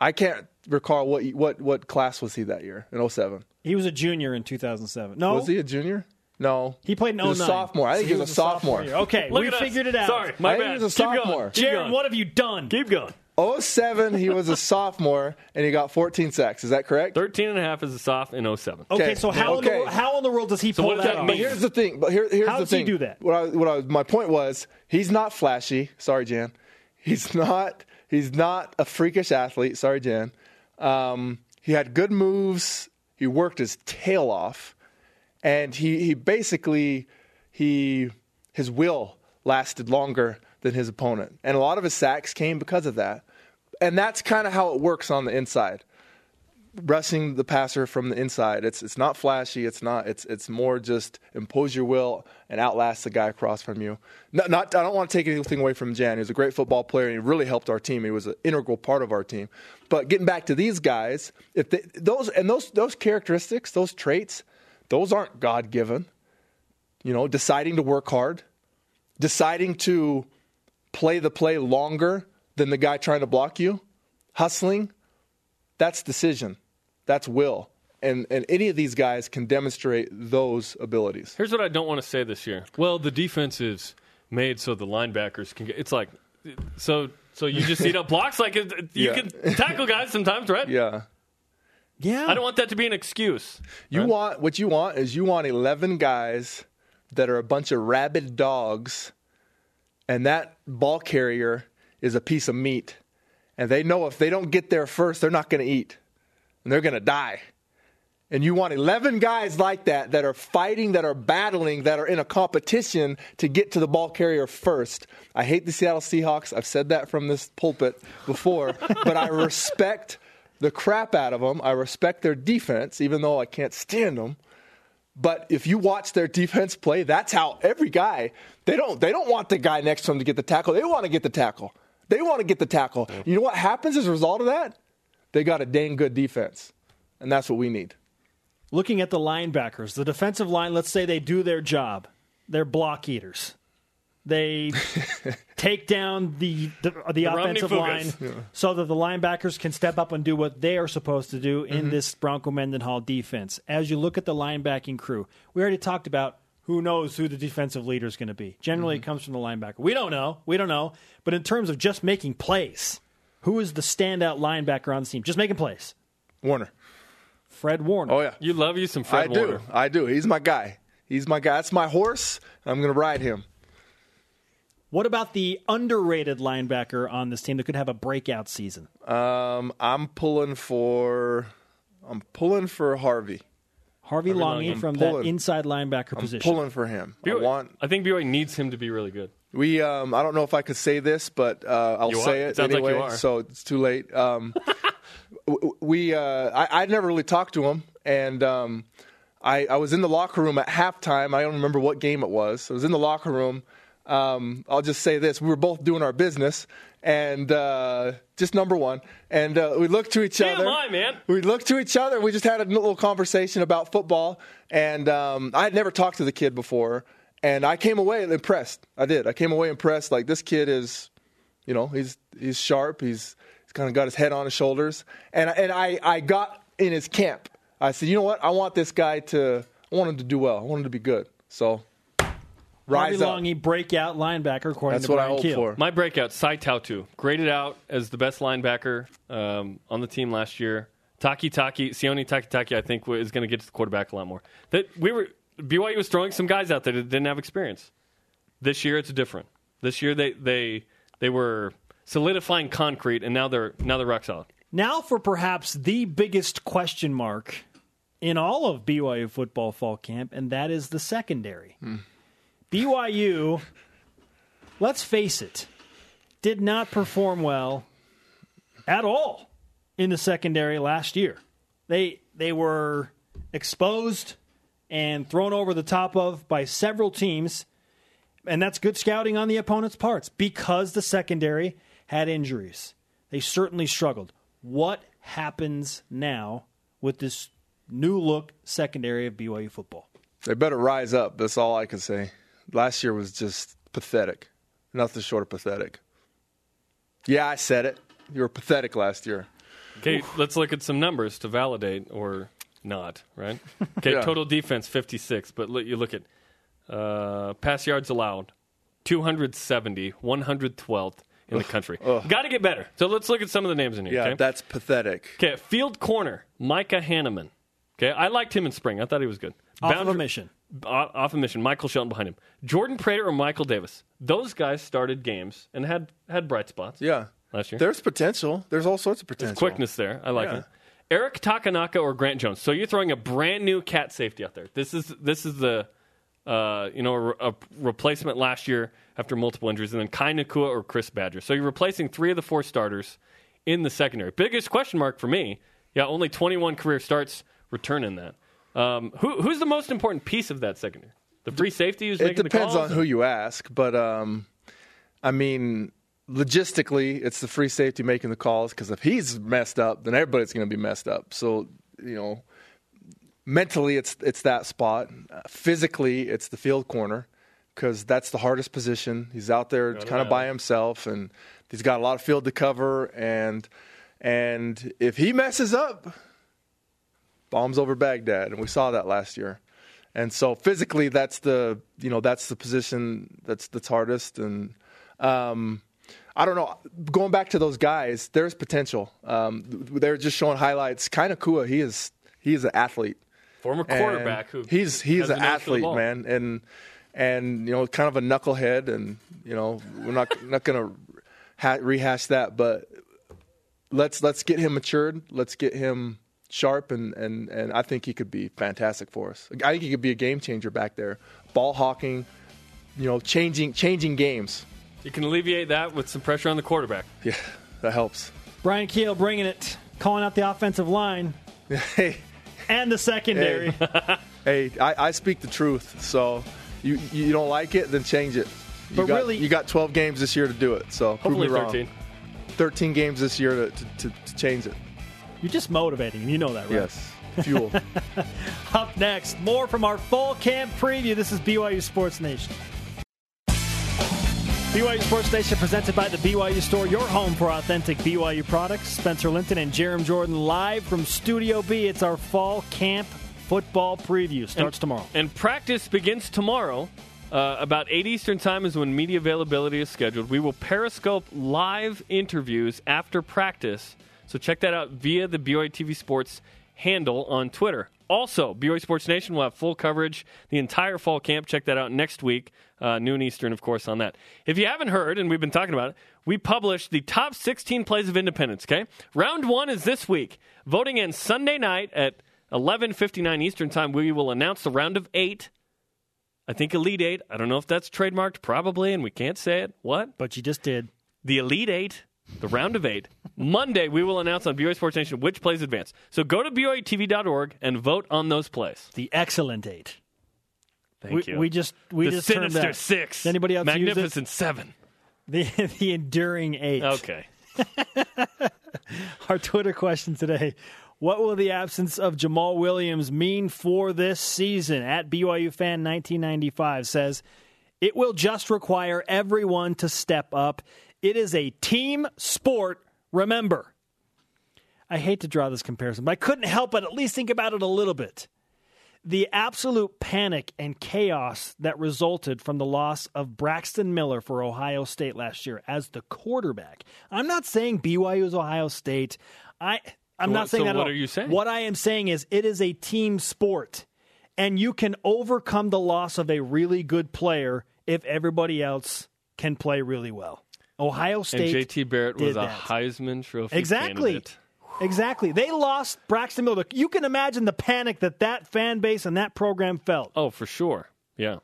I can't recall what what what class was he that year in 07. He was a junior in 2007. No, Was he a junior? No. He played in He was a oh sophomore. I think he was a sophomore. year. Okay, Look we at us. figured it out. Sorry, my I think bad. he was a Keep going. sophomore. Keep Jarom, going. what have you done? Keep going. 07, he was a sophomore and he got 14 sacks. Is that correct? 13 and a half is a soft in 07. Okay, Okay, so how, okay. In the, how in the world does he So pull what does that that off? mean? But here's the thing. But here, here's How the does he do that? What I, what I, my point was, he's not flashy. Sorry, Jan. He's not. He's not a freakish athlete. Sorry, Jan. Um, he had good moves. He worked his tail off, and he he basically he his will lasted longer than his opponent, and a lot of his sacks came because of that. and that's kind of how it works on the inside. Rushing the passer from the inside. It's it's not flashy. It's not. It's it's more just impose your will and outlast the guy across from you. Not, not I don't want to take anything away from Jan. He was a great football player and he really helped our team. He was an integral part of our team. But getting back to these guys, if they, those and those those characteristics, those traits, those aren't God given. You know, deciding to work hard, deciding to play the play longer than the guy trying to block you, hustling, that's decision. That's will. And, and any of these guys can demonstrate those abilities. Here's what I don't want to say this year. Well, the defense is made so the linebackers can get. It's like, so so you just eat up blocks. Like you Yeah. can tackle guys sometimes, right? Yeah. Yeah. I don't want that to be an excuse. You want what you want is you want 11 guys that are a bunch of rabid dogs and that ball carrier is a piece of meat. And they know if they don't get there first, they're not going to eat. And they're going to die. And you want 11 guys like that that are fighting, that are battling, that are in a competition to get to the ball carrier first. I hate the Seattle Seahawks. I've said that from this pulpit before, but I respect the crap out of them. I respect their defense, even though I can't stand them. But if you watch their defense play, that's how every guy they don't they don't want the guy next to them to get the tackle. They want to get the tackle. They want to get the tackle. You know what happens as a result of that? They got a dang good defense, and that's what we need. Looking at the linebackers, the defensive line, let's say they do their job. They're block eaters. They take down the the, the, Romney offensive Fugas. line so that the linebackers can step up and do what they are supposed to do in mm-hmm. this Bronco Mendenhall defense. As you look at the linebacking crew, we already talked about who knows who the defensive leader is going to be. Generally, mm-hmm. it comes from the linebacker. We don't know. We don't know. But in terms of just making plays, who is the standout linebacker on the team? Just making plays. Warner. Fred Warner. Oh yeah, You love you some Fred Warner. I do. I do. He's my guy. He's my guy. That's my horse. I'm going to ride him. What about the underrated linebacker on this team that could have a breakout season? Um, I'm pulling for. I'm pulling for Harvey. Harvey Langi Langi. from that inside linebacker position. I'm position. pulling for him. I BYU want. I think BYU needs him to be really good. We. Um, I don't know if I could say this, but uh, I'll You are. say It it like anyway. are. So it's too late. Um, we. Uh, I, I'd never really talked to him, and um, I, I was in the locker room at halftime. I don't remember what game it was. I was in the locker room. Um, I'll just say this: we were both doing our business, and uh, just number one. And uh, we looked to each Damn other. man. We looked to each other. We just had a little conversation about football, and um, I had never talked to the kid before, and I came away impressed. I did. I came away impressed. Like this kid is, you know, he's he's sharp. He's he's kind of got his head on his shoulders, and and I I got in his camp. I said, you know what? I want this guy to. I want him to do well. I want him to be good. So Harvey rise up. Langi, breakout linebacker, according That's to what I hope Kehl. for. My breakout, Sae Tautu, graded out as the best linebacker um, on the team last year. Takitaki, Sione Takitaki, I think is going to get to the quarterback a lot more. That we were BYU was throwing some guys out there that didn't have experience. This year it's different. This year they they they were solidifying concrete, and now they're now they're rock solid. Now for perhaps the biggest question mark in all of BYU football fall camp, and that is the secondary. Hmm. BYU, let's face it, did not perform well at all in the secondary last year. They they were exposed and thrown over the top of by several teams, and that's good scouting on the opponent's parts because the secondary had injuries. They certainly struggled. What happens now with this new look secondary of BYU football? They better rise up. That's all I can say. Last year was just pathetic. Nothing short of pathetic. Yeah, I said it. You were pathetic last year. Okay, let's look at some numbers to validate or not, right? Okay, Yeah. total defense 56, but look, you look at uh, pass yards allowed 270, 112th in the country. Got to get better. So let's look at some of the names in here. Yeah, okay? that's pathetic. Okay, field corner, Micah Hannemann. Okay, I liked him in spring. I thought he was good. Off of a mission. off off a mission. Michael Shelton behind him. Jordan Preator or Michael Davis. Those guys started games and had had bright spots. Yeah. Last year. There's potential. There's all sorts of potential. There's quickness there. I like Yeah. it. Eric Takenaka or Grant Jones. So you're throwing a brand new cat safety out there. This is this is the uh, you know a, re- a replacement last year after multiple injuries, and then Kai Nacua or Chris Badger. So you're replacing three of the four starters in the secondary. Biggest question mark for me. Yeah, only 21 career starts return in that. Um, who, who's the most important piece of that secondary? The free safety who's It making depends the calls? on who you ask, but um, I mean, logistically, it's the free safety making the calls because if he's messed up, then everybody's going to be messed up. So you know, mentally, it's it's that spot. Uh, physically, it's the field corner because that's the hardest position. He's out there kind of by himself, and he's got a lot of field to cover. And and if he messes up, bombs over Baghdad, and we saw that last year. And so physically, that's the you know that's the position that's that's hardest. And um, I don't know. Going back to those guys, there's potential. Um, they're just showing highlights. Kind of Kua, he is he is an athlete. Former And quarterback who he's he's an nose for the athlete, man, and and you know kind of a knucklehead, and you know we're not not gonna ha- rehash that, but let's let's get him matured. Let's get him sharp, and and and I think he could be fantastic for us. I think he could be a game changer back there, ball hawking, you know, changing changing games. You can alleviate that with some pressure on the quarterback. Yeah, that helps. Bryan Kehl bringing it, calling out the offensive line hey, and the secondary. hey, I, I speak the truth. So you you don't like it, then change it. You But got, really- you got 12 games this year to do it. So prove Hopefully me wrong. 13. 13 games this year to, to, to, to change it. You're just motivating, and you know that, right? Yes, fuel. Up next, more from our fall camp preview. This is BYU Sports Nation. BYU Sports Nation presented by the BYU Store, your home for authentic BYU products. Spencer Linton and Jarom Jordan live from Studio B. It's our fall camp football preview. Starts tomorrow. And practice begins tomorrow. Uh, about 8 Eastern Time is when media availability is scheduled. We will Periscope live interviews after practice. So check that out via the BYU TV Sports handle on Twitter. Also, BYU Sports Nation will have full coverage the entire fall camp. Check that out next week, uh, noon Eastern, of course, on that. If you haven't heard, and we've been talking about it, we published the top 16 plays of independence, okay? Round one is this week. Voting ends Sunday night at 11.59 Eastern Time. We will announce the round of eight. I think Elite Eight. I don't know if that's trademarked, probably, and we can't say it. What? But you just did. The Elite Eight, the round of eight. Monday, we will announce on BYU Sports Nation which plays advance. So go to BYUtv.org and vote on those plays. The excellent eight. Thank we, you. we just we the just Sinister that. Six. Does anybody else? Magnificent Seven. The the enduring eight. Okay. Our Twitter question today. What will the absence of Jamaal Williams mean for this season? At BYU fan 1995 says, it will just require everyone to step up. It is a team sport, remember. I hate to draw this comparison, but I couldn't help but at least think about it a little bit. The absolute panic and chaos that resulted from the loss of Braxton Miller for Ohio State last year as the quarterback. I'm not saying BYU is Ohio State. I I'm So not what- saying so that. at what are you saying? What I am saying is it is a team sport, and you can overcome the loss of a really good player if everybody else can play really well. Ohio State. And JT Barrett was a that. Heisman Trophy Exactly. candidate. Exactly. They lost Braxton Miller. You can imagine the panic that that fan base and that program felt. Oh, for sure. Yeah.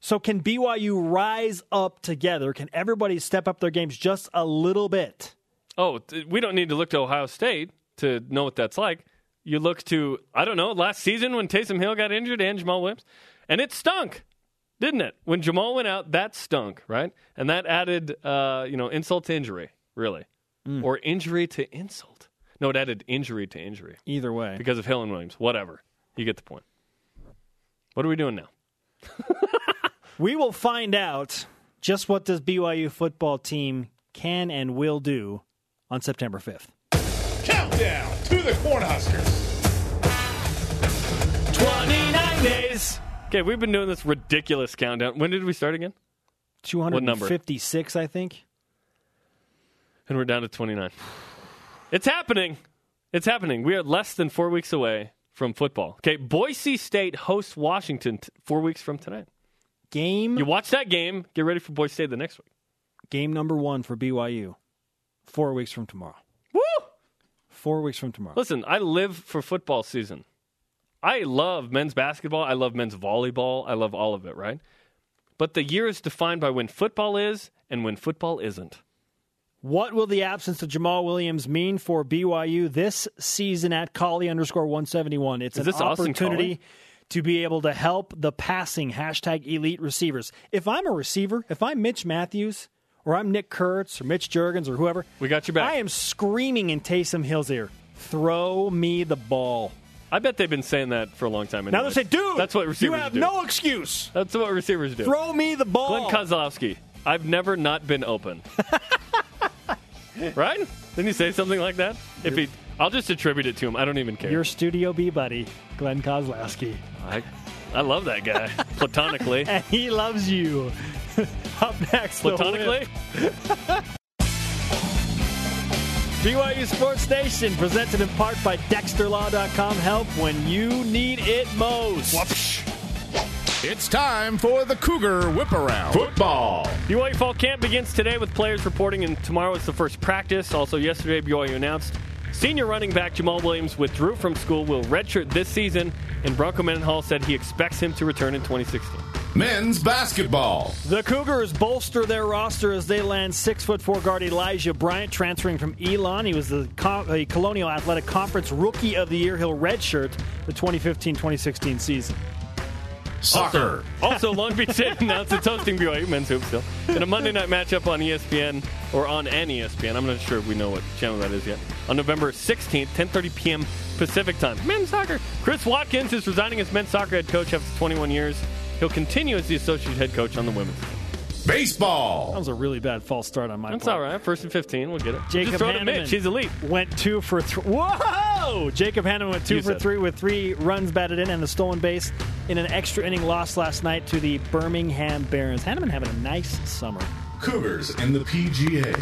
So, can BYU rise up together? Can everybody step up their games just a little bit? Oh, we don't need to look to Ohio State to know what that's like. You look to, I don't know, last season when Taysom Hill got injured and Jamaal Williams, and it stunk, didn't it? When Jamaal went out, that stunk, right? And that added, uh, you know, insult to injury, really, or injury to insult. No, it added injury to injury Either way. because of Hill and Williams. Whatever, you get the point. What are we doing now? We will find out just what this BYU football team can and will do on September 5th. Countdown to the Cornhuskers. 29 days. Okay, we've been doing this ridiculous countdown. When did we start again? 256, I think. and we're down to 29. It's happening. It's happening. We are less than four weeks away from football. Okay, Boise State hosts Washington t- four weeks from tonight. Game You watch that game. Get ready for Boise State the next week. game number one for BYU. Four weeks from tomorrow. Woo! Four weeks from tomorrow. Listen, I live for football season. I love men's basketball. I love men's volleyball. I love all of it, right? But the year is defined by when football is and when football isn't. What will the absence of Jamaal Williams mean for BYU this season at Collie underscore 171? It's Is an opportunity Collie? to be able to help the passing hashtag elite receivers. If I'm a receiver, if I'm Mitch Mathews or I'm Nick Kurtz or Mitch Juergens or whoever, We got your back. I am screaming in Taysom Hill's ear, throw me the ball. I bet they've been saying that for a long time. Now they say, dude, that's what receivers you have do. no excuse. That's what receivers do. Throw me the ball. Glenn Kozlowski. I've never not been open. right? Didn't you say something like that? If he, I'll just attribute it to him. I don't even care. Your Studio B buddy, Glenn Kozlowski. I, I love that guy platonically. And he loves you. Up next, platonically. Whip. BYU Sports Nation, presented in part by DexterLaw.com. Help when you need it most. It's time for the Cougar Whip Around. Football. BYU Fall Camp begins today with players reporting, and tomorrow is the first practice. Also, yesterday, BYU announced senior running back Jamaal Williams withdrew from school, will redshirt this season, and Bronco Mendenhall said he expects him to return in 2016. Men's basketball. The Cougars bolster their roster as they land six foot four guard Elijah Bryant transferring from Elon. He was the Colonial Athletic Conference Rookie of the Year. He'll redshirt the 2015-2016 season. Soccer. Also, Long Beach State announced it's hosting BYU men's hoops still in a Monday night matchup on ESPN or on an ESPN. I'm not sure if we know what channel that is yet. On November 16th, 10:30 p.m. Pacific time. Men's soccer. Chris Watkins is resigning as men's soccer head coach after 21 years. He'll continue as the associate head coach on the women's. team. That Baseball. was a really bad false start on my That's part. all right. First and 15. We'll get it. Jacob Just throw to Hannemann Mitch. He's elite. Went two for three. Whoa! Jacob Hannemann went two You for said. three with three runs batted in and the stolen base in an extra inning loss last night to the Birmingham Barons. Hannemann having a nice summer. Cougars in the PGA.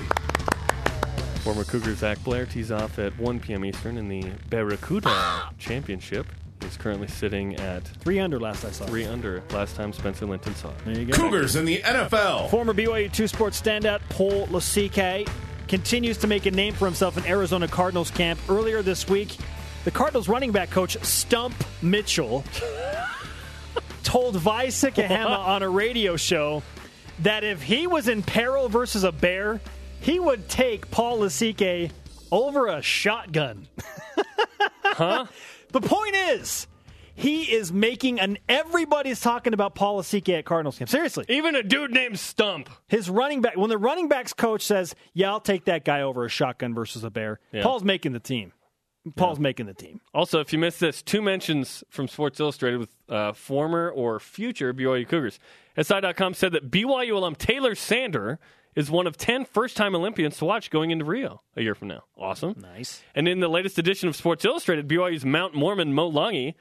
Former Cougar Zach Blair tees off at 1 p.m. Eastern in the Barracuda ah! Championship. He's currently sitting at Three under last I saw. three under. Last time Spencer Linton saw it. There you go. Cougars in the NFL. Former BYU two sports standout Paul Lasike continues to make a name for himself in Arizona Cardinals camp. Earlier this week, the Cardinals running back coach Stump Mitchell told Vi Sikahema on a radio show that if he was in peril versus a bear, he would take Paul Lasike over a shotgun. Huh? The point is, he is making an. Everybody's talking about Paul Lasike at Cardinals camp. Seriously. Even a dude named Stump. His running back, when the running backs coach says, "Yeah, I'll take that guy over a shotgun versus a bear," Yeah. Paul's making the team. Paul's making the team. Also, if you missed this, two mentions from Sports Illustrated with uh, former or future BYU Cougars. SI.com said that BYU alum Taylor Sander is one of 10 first time Olympians to watch going into Rio a year from now. Awesome. Nice. And in the latest edition of Sports Illustrated, BYU's Mount Mormon Mo Langi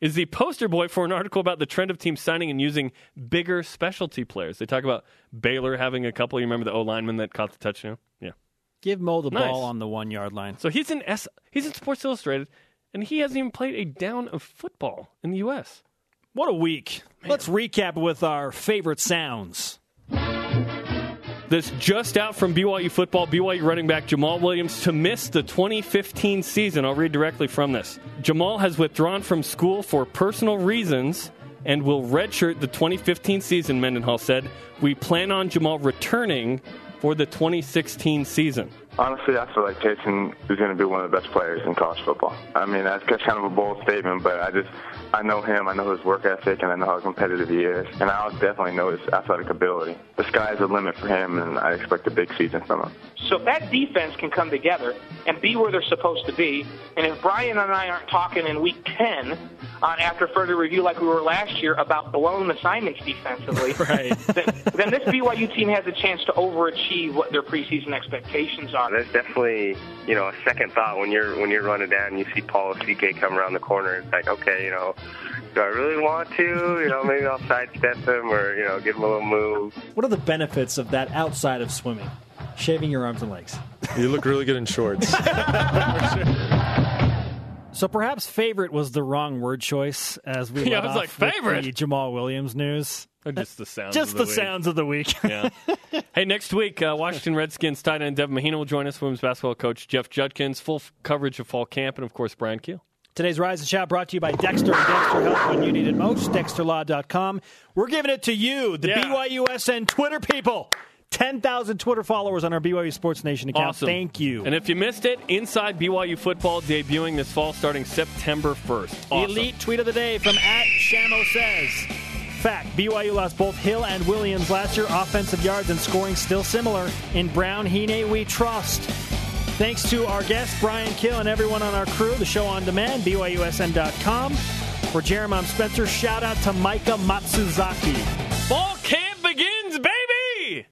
is the poster boy for an article about the trend of teams signing and using bigger specialty players. They talk about Baylor having a couple. You remember the O lineman that caught the touchdown? Yeah. Give Mo the Nice. ball on the one yard line. So he's in S. He's in Sports Illustrated, and he hasn't even played a down of football in the U.S. What a week! Let's recap with our favorite sounds. This just out from BYU football. BYU running back Jamaal Williams to miss the 2015 season. I'll read directly from this. Jamaal has withdrawn from school for personal reasons and will redshirt the 2015 season. Mendenhall said, "We plan on Jamaal returning for the 2016 season." Honestly, I feel like Jason is going to be one of the best players in college football. I mean, that's that's kind of a bold statement, but I just I know him, I know his work ethic, and I know how competitive he is, and I also definitely know his athletic ability. The sky's the limit for him, and I expect a big season from him. So if that defense can come together and be where they're supposed to be, and if Bryan and I aren't talking in week 10 on after further review like we were last year about blown assignments defensively, Right. then, then this BYU team has a chance to overachieve what their preseason expectations are. There's definitely, you know, a second thought when you're when you're running down and you see Paul CK come around the corner. It's like, okay, you know, do I really want to? You know, maybe I'll sidestep him or you know, give him a little move. What are the benefits of that outside of swimming? Shaving your arms and legs. You look really good in shorts. So perhaps favorite was the wrong word choice as we Yeah, let I was off like, favorite? the Jamaal Williams news. Or just the sounds. Just of the, week. sounds of the week. Yeah. hey, next week, uh, Washington Redskins tight end Devin Mahina will join us. Women's basketball coach Jeff Judkins. Full f- coverage of fall camp, and of course Bryan Kehl. Today's Rise and Shout brought to you by Dexter and Dexter Help when you need it most. DexterLaw.com. We're giving it to you, the Yeah. BYUSN Twitter people. 10,000 Twitter followers on our BYU Sports Nation account. Awesome. Thank you. And if you missed it, Inside BYU Football debuting this fall starting September 1st. Awesome. Elite tweet of the day from at Shamo says. Fact, BYU lost both Hill and Williams last year. Offensive yards and scoring still similar. In Brown Hine, we trust. Thanks to our guest, Bryan Kehl, and everyone on our crew. The show on demand, BYUSN.com. For Jeremiah Spencer, shout out to Micah Matsuzaki. Ball camp